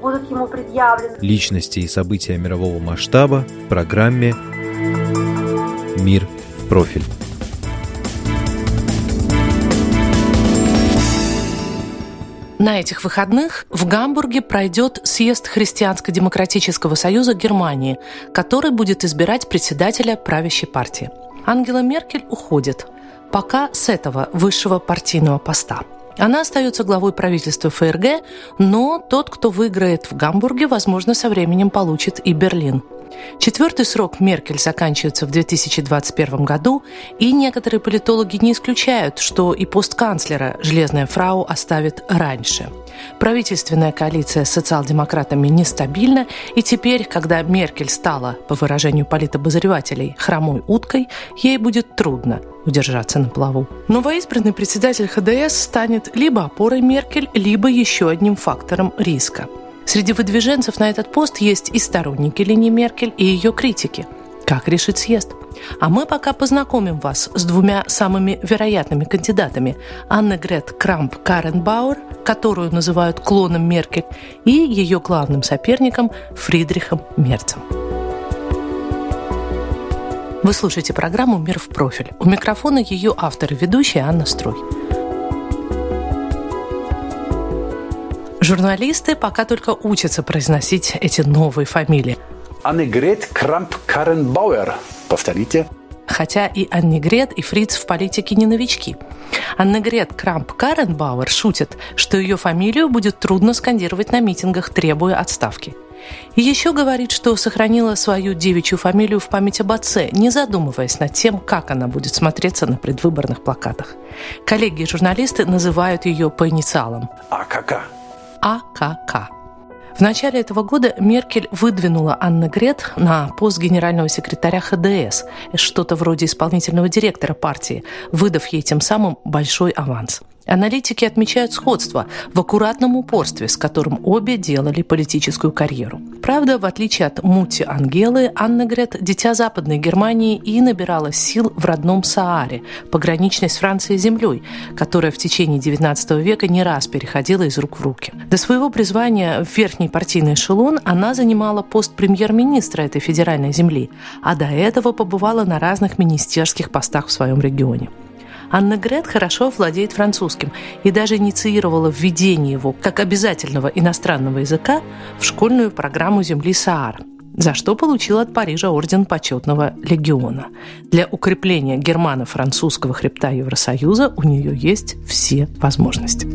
будут ему предъявлены. Личности и события мирового масштаба в программе «Мир в профиль». На этих выходных в Гамбурге пройдет съезд Христианско-демократического союза Германии, который будет избирать председателя правящей партии. Ангела Меркель уходит, пока с этого высшего партийного поста – она остается главой правительства ФРГ, но тот, кто выиграет в Гамбурге, возможно, со временем получит и Берлин. Четвертый срок Меркель заканчивается в 2021 году, и некоторые политологи не исключают, что и пост канцлера железная фрау оставит раньше. Правительственная коалиция с социал-демократами нестабильна, и теперь, когда Меркель стала, по выражению политобозревателей, хромой уткой, ей будет трудно удержаться на плаву. Новоизбранный председатель ХДС станет либо опорой Меркель, либо еще одним фактором риска. Среди выдвиженцев на этот пост есть и сторонники линии Меркель, и ее критики. Как решит съезд? А мы пока познакомим вас с двумя самыми вероятными кандидатами. Анны Грет Крамп Каренбауэр, которую называют клоном Меркель, и ее главным соперником Фридрихом Мерцем. Вы слушаете программу «Мир в профиль». У микрофона ее автор и ведущая Анна Струй. Журналисты пока только учатся произносить эти новые фамилии. Аннегрет Крамп Каренбауэр. Повторите. Хотя и Аннегрет, и Фриц в политике не новички. Аннегрет Крамп Каренбауэр шутит, что ее фамилию будет трудно скандировать на митингах, требуя отставки. И еще говорит, что сохранила свою девичью фамилию в память об отце, не задумываясь над тем, как она будет смотреться на предвыборных плакатах. Коллеги и журналисты называют ее по инициалам. АКК. АКК. В начале этого года Меркель выдвинула Анны Грет на пост генерального секретаря ХДС, что-то вроде исполнительного директора партии, выдав ей тем самым большой аванс – Аналитики отмечают сходство в аккуратном упорстве, с которым обе делали политическую карьеру. Правда, в отличие от Мути Ангелы, Анна Грет – дитя Западной Германии и набирала сил в родном Сааре, пограничной с Францией землей, которая в течение XIX века не раз переходила из рук в руки. До своего призвания в верхний партийный эшелон она занимала пост премьер-министра этой федеральной земли, а до этого побывала на разных министерских постах в своем регионе. Анна Грет хорошо владеет французским и даже инициировала введение его как обязательного иностранного языка в школьную программу земли Саара за что получила от Парижа орден почетного легиона. Для укрепления германо-французского хребта Евросоюза у нее есть все возможности.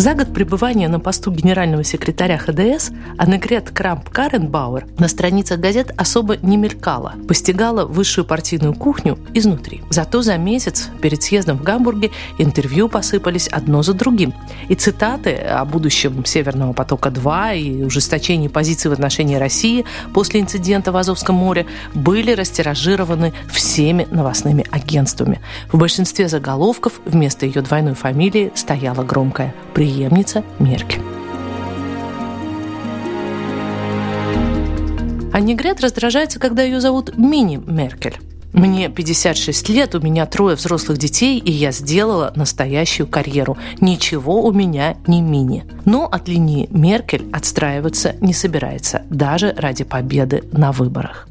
За год пребывания на посту генерального секретаря ХДС Аннегрет Крамп-Каренбауэр на страницах газет особо не мелькала, постигала высшую партийную кухню изнутри. Зато за месяц перед съездом в Гамбурге интервью посыпались одно за другим. И цитаты о будущем Северного потока-2 и ужесточении позиций в отношении России после инцидента в Азовском море были растиражированы всеми новостными агентствами. В большинстве заголовков вместо ее двойной фамилии стояла громкая «При преемница Меркель. А Негрет раздражается, когда ее зовут Мини-Меркель. Мне 56 лет, у меня трое взрослых детей, и я сделала настоящую карьеру. Ничего у меня не мини. Но от линии Меркель отстраиваться не собирается, даже ради победы на выборах.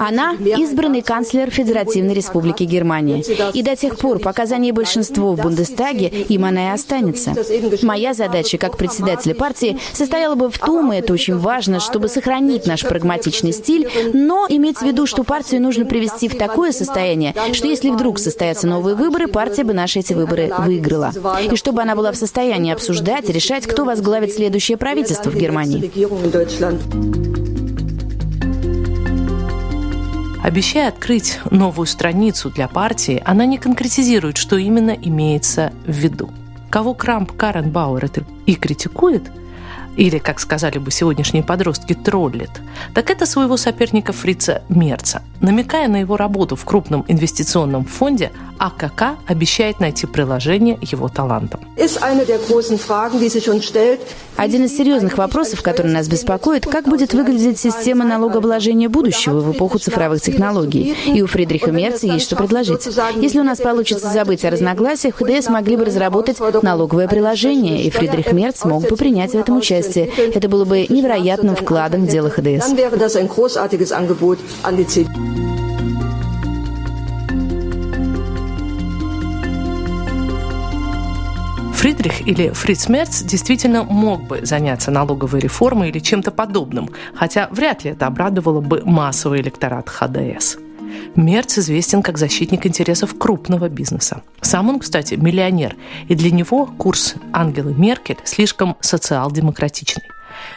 Она избранный канцлер Федеративной Республики Германия. И до тех пор, пока за ней большинство в Бундестаге, им она и останется. Моя задача как председателя партии состояла бы в том, и это очень важно, чтобы сохранить наш прагматичный стиль, но иметь в виду, что партию нужно привести в такое состояние, что если вдруг состоятся новые выборы, партия бы наши эти выборы выиграла. И чтобы она была в состоянии обсуждать, решать, кто возглавит следующее правительство в Германии. Обещая открыть новую страницу для партии, она не конкретизирует, что именно имеется в виду. Кого Крамп Карен Бауэр это и критикует – или, как сказали бы сегодняшние подростки, троллит, так это своего соперника Фрица Мерца. Намекая на его работу в крупном инвестиционном фонде, АКК обещает найти приложение его талантам. Один из серьезных вопросов, который нас беспокоит, как будет выглядеть система налогообложения будущего в эпоху цифровых технологий. И у Фридриха Мерца есть что предложить. Если у нас получится забыть о разногласиях, ХДС могли бы разработать налоговое приложение, и Фридрих Мерц мог бы принять в этом участие. Это было бы невероятным вкладом в дело ХДС. Фридрих или Фриц Мерц действительно мог бы заняться налоговой реформой или чем-то подобным, хотя вряд ли это обрадовало бы массовый электорат ХДС. Мерц известен как защитник интересов крупного бизнеса. Сам он, кстати, миллионер, и для него курс Ангелы Меркель слишком социал-демократичный.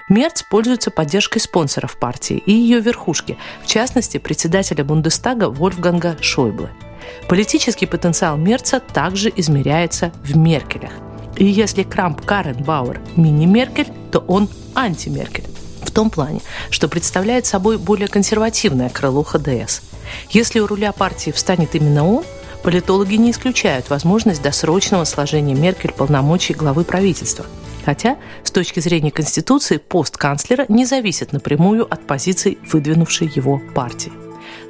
Мерц пользуется поддержкой спонсоров партии и ее верхушки, в частности, председателя Бундестага Вольфганга Шойбле. Политический потенциал Мерца также измеряется в Меркелях. И если Крамп Каренбауэр мини-Меркель, то он анти-Меркель. В том плане, что представляет собой более консервативное крыло ХДС. Если у руля партии встанет именно он, политологи не исключают возможность досрочного сложения Меркель полномочий главы правительства. Хотя, с точки зрения Конституции, пост канцлера не зависит напрямую от позиций, выдвинувшей его партии.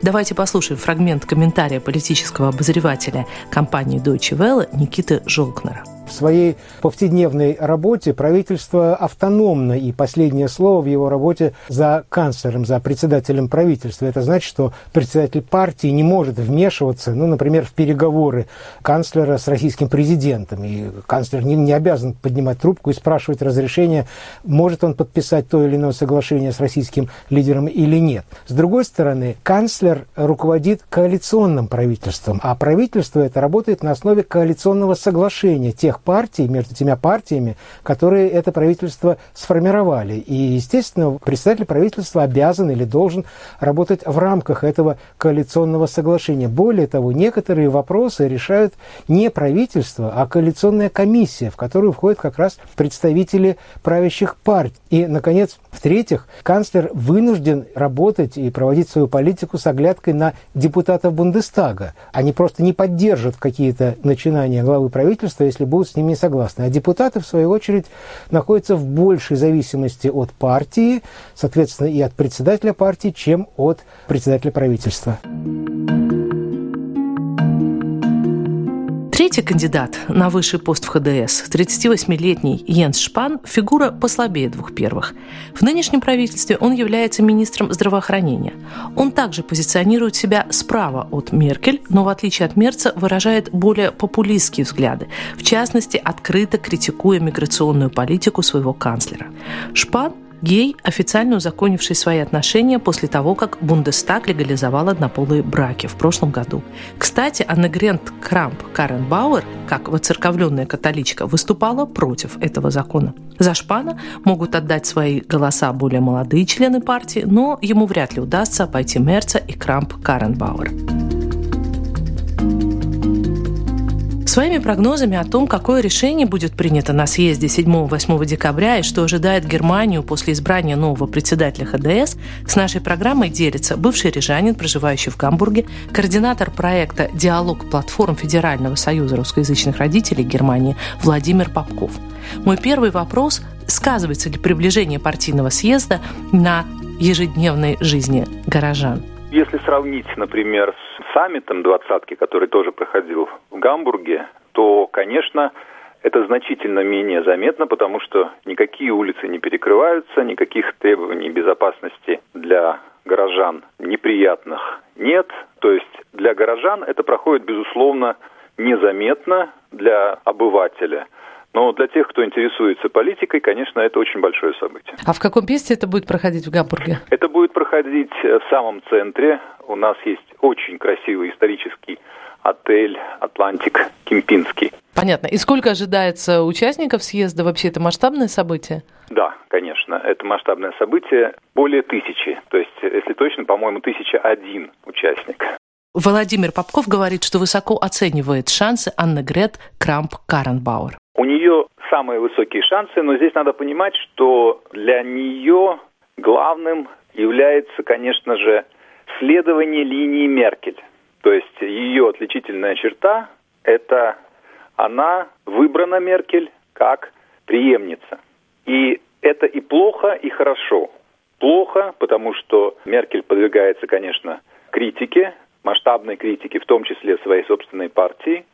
Давайте послушаем фрагмент комментария политического обозревателя компании Deutsche Welle Никиты Жолкнера. В своей повседневной работе правительство автономно, и последнее слово в его работе за канцлером, за председателем правительства. Это значит, что председатель партии не может вмешиваться, ну, например, в переговоры канцлера с российским президентом. И канцлер не, не обязан поднимать трубку и спрашивать разрешения, может он подписать то или иное соглашение с российским лидером или нет. С другой стороны, канцлер руководит коалиционным правительством, а правительство это работает на основе коалиционного соглашения тех тех партий, между тремя партиями, которые это правительство сформировали. И, естественно, представитель правительства обязан или должен работать в рамках этого коалиционного соглашения. Более того, некоторые вопросы решают не правительство, а коалиционная комиссия, в которую входят как раз представители правящих партий. И, наконец, в-третьих, канцлер вынужден работать и проводить свою политику с оглядкой на депутатов Бундестага. Они просто не поддержат какие-то начинания главы правительства, если будут с ними не согласны. А депутаты, в свою очередь, находятся в большей зависимости от партии, соответственно, и от председателя партии, чем от председателя правительства. Третий кандидат на высший пост в ХДС, 38-летний Йенс Шпан, фигура послабее двух первых. В нынешнем правительстве он является министром здравоохранения. Он также позиционирует себя справа от Меркель, но в отличие от Мерца выражает более популистские взгляды, в частности, открыто критикуя миграционную политику своего канцлера. Шпан – гей, официально узаконивший свои отношения после того, как Бундестаг легализовал однополые браки в прошлом году. Кстати, Аннегрент Крамп Карен Бауэр, как воцерковленная католичка, выступала против этого закона. За Шпана могут отдать свои голоса более молодые члены партии, но ему вряд ли удастся обойти Мерца и Крамп Карен Бауэр. Своими прогнозами о том, какое решение будет принято на съезде 7-8 декабря и что ожидает Германию после избрания нового председателя ХДС, с нашей программой делится бывший рижанин, проживающий в Гамбурге, координатор проекта «Диалог платформ Федерального союза русскоязычных родителей Германии» Владимир Попков. Мой первый вопрос – сказывается ли приближение партийного съезда на ежедневной жизни горожан? Если сравнить, например, с саммитом двадцатки, который тоже проходил в Гамбурге, то, конечно, это значительно менее заметно, потому что никакие улицы не перекрываются, никаких требований безопасности для горожан неприятных нет. То есть для горожан это проходит, безусловно, незаметно для обывателя – но для тех, кто интересуется политикой, конечно, это очень большое событие. А в каком месте это будет проходить в Гамбурге? Это будет проходить в самом центре. У нас есть очень красивый исторический отель «Атлантик» Кемпинский. Понятно. И сколько ожидается участников съезда? Вообще это масштабное событие? Да, конечно, это масштабное событие. Более тысячи, то есть, если точно, по-моему, тысяча один участник. Владимир Попков говорит, что высоко оценивает шансы Анны Грет Крамп-Каренбауэр. У нее самые высокие шансы, но здесь надо понимать, что для нее главным является, конечно же, следование линии Меркель. То есть ее отличительная черта – это она выбрана Меркель как преемница. И это и плохо, и хорошо. Плохо, потому что Меркель подвигается, конечно, критике, масштабной критике, в том числе своей собственной партии.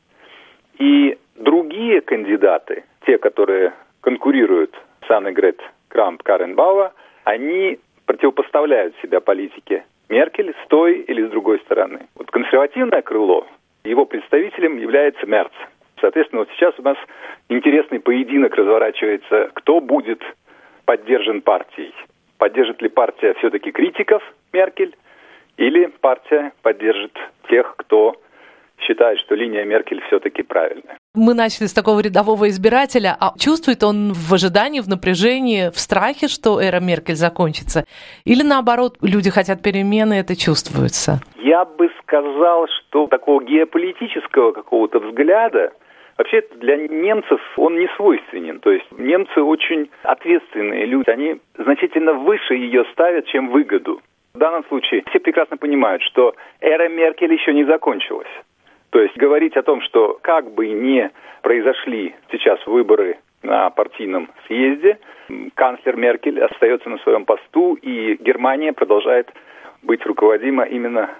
И другие кандидаты, те, которые конкурируют с Анной Грет Крамп Каренбауэр, они противопоставляют себя политике Меркель с той или с другой стороны. Вот консервативное крыло, его представителем является Мерц. Соответственно, вот сейчас у нас интересный поединок разворачивается, кто будет поддержан партией. Поддержит ли партия все-таки критиков Меркель, или партия поддержит тех, кто считает, что линия Меркель все-таки правильная. Мы начали с такого рядового избирателя, а чувствует он в ожидании, в напряжении, в страхе, что эра Меркель закончится? Или наоборот, люди хотят перемены, это чувствуется? Я бы сказал, что такого геополитического какого-то взгляда Вообще для немцев он не свойственен. То есть немцы очень ответственные люди. Они значительно выше ее ставят, чем выгоду. В данном случае все прекрасно понимают, что эра Меркель еще не закончилась. То есть говорить о том, что как бы не произошли сейчас выборы на партийном съезде, канцлер Меркель остается на своем посту, и Германия продолжает быть руководима именно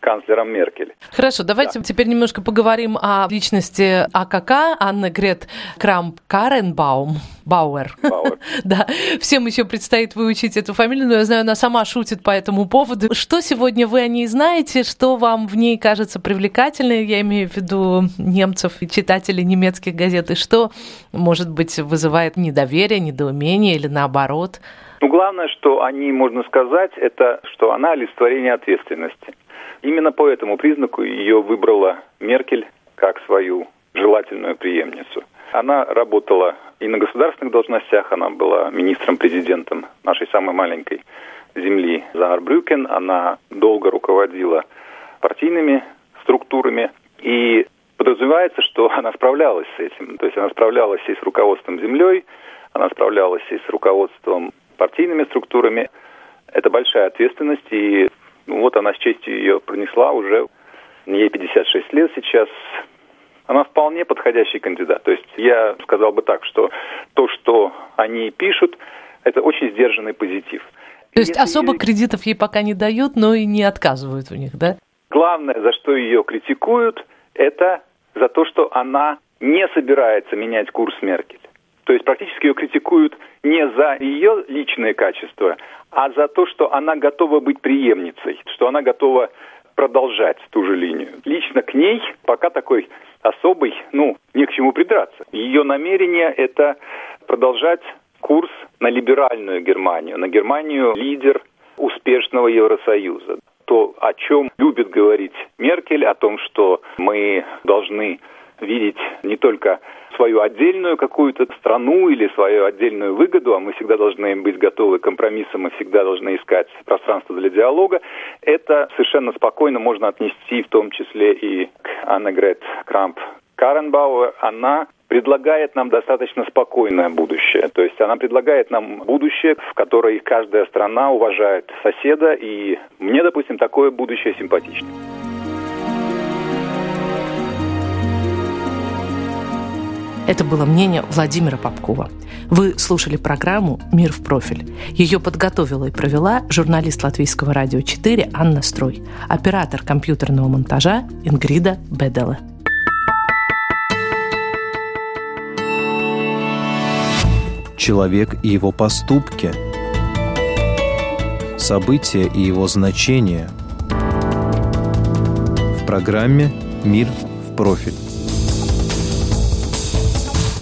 канцлером Меркель. Хорошо, давайте да. теперь немножко поговорим о личности АКК Анны Грет Крамп Каренбаум. Бауэр. Бауэр. да, всем еще предстоит выучить эту фамилию, но я знаю, она сама шутит по этому поводу. Что сегодня вы о ней знаете? Что вам в ней кажется привлекательным? Я имею в виду немцев и читателей немецких газет. И что, может быть, вызывает недоверие, недоумение или наоборот? Ну, главное, что о ней можно сказать, это что она олицетворение ответственности. Именно по этому признаку ее выбрала Меркель как свою желательную преемницу. Она работала и на государственных должностях, она была министром-президентом нашей самой маленькой земли Заарбрюкен, она долго руководила партийными структурами, и подразумевается, что она справлялась с этим. То есть она справлялась и с руководством землей, она справлялась и с руководством партийными структурами. Это большая ответственность, и ну, вот она с честью ее пронесла уже. Ей 56 лет сейчас. Она вполне подходящий кандидат. То есть я сказал бы так, что то, что они пишут, это очень сдержанный позитив. То есть Если особо ее... кредитов ей пока не дают, но и не отказывают у них, да? Главное, за что ее критикуют, это за то, что она не собирается менять курс Меркель. То есть практически ее критикуют не за ее личные качества, а за то, что она готова быть преемницей, что она готова продолжать ту же линию. Лично к ней пока такой особый, ну, не к чему придраться. Ее намерение – это продолжать курс на либеральную Германию, на Германию лидер успешного Евросоюза. То, о чем любит говорить Меркель, о том, что мы должны видеть не только свою отдельную какую-то страну или свою отдельную выгоду, а мы всегда должны быть готовы к компромиссам, мы всегда должны искать пространство для диалога, это совершенно спокойно можно отнести в том числе и к Аннегрет Крамп Каренбауэр. Она предлагает нам достаточно спокойное будущее. То есть она предлагает нам будущее, в которой каждая страна уважает соседа, и мне, допустим, такое будущее симпатично. Это было мнение Владимира Попкова. Вы слушали программу «Мир в профиль». Ее подготовила и провела журналист Латвийского радио 4 Анна Строй, оператор компьютерного монтажа Ингрида Беделе. Человек и его поступки. События и его значения. В программе «Мир в профиль»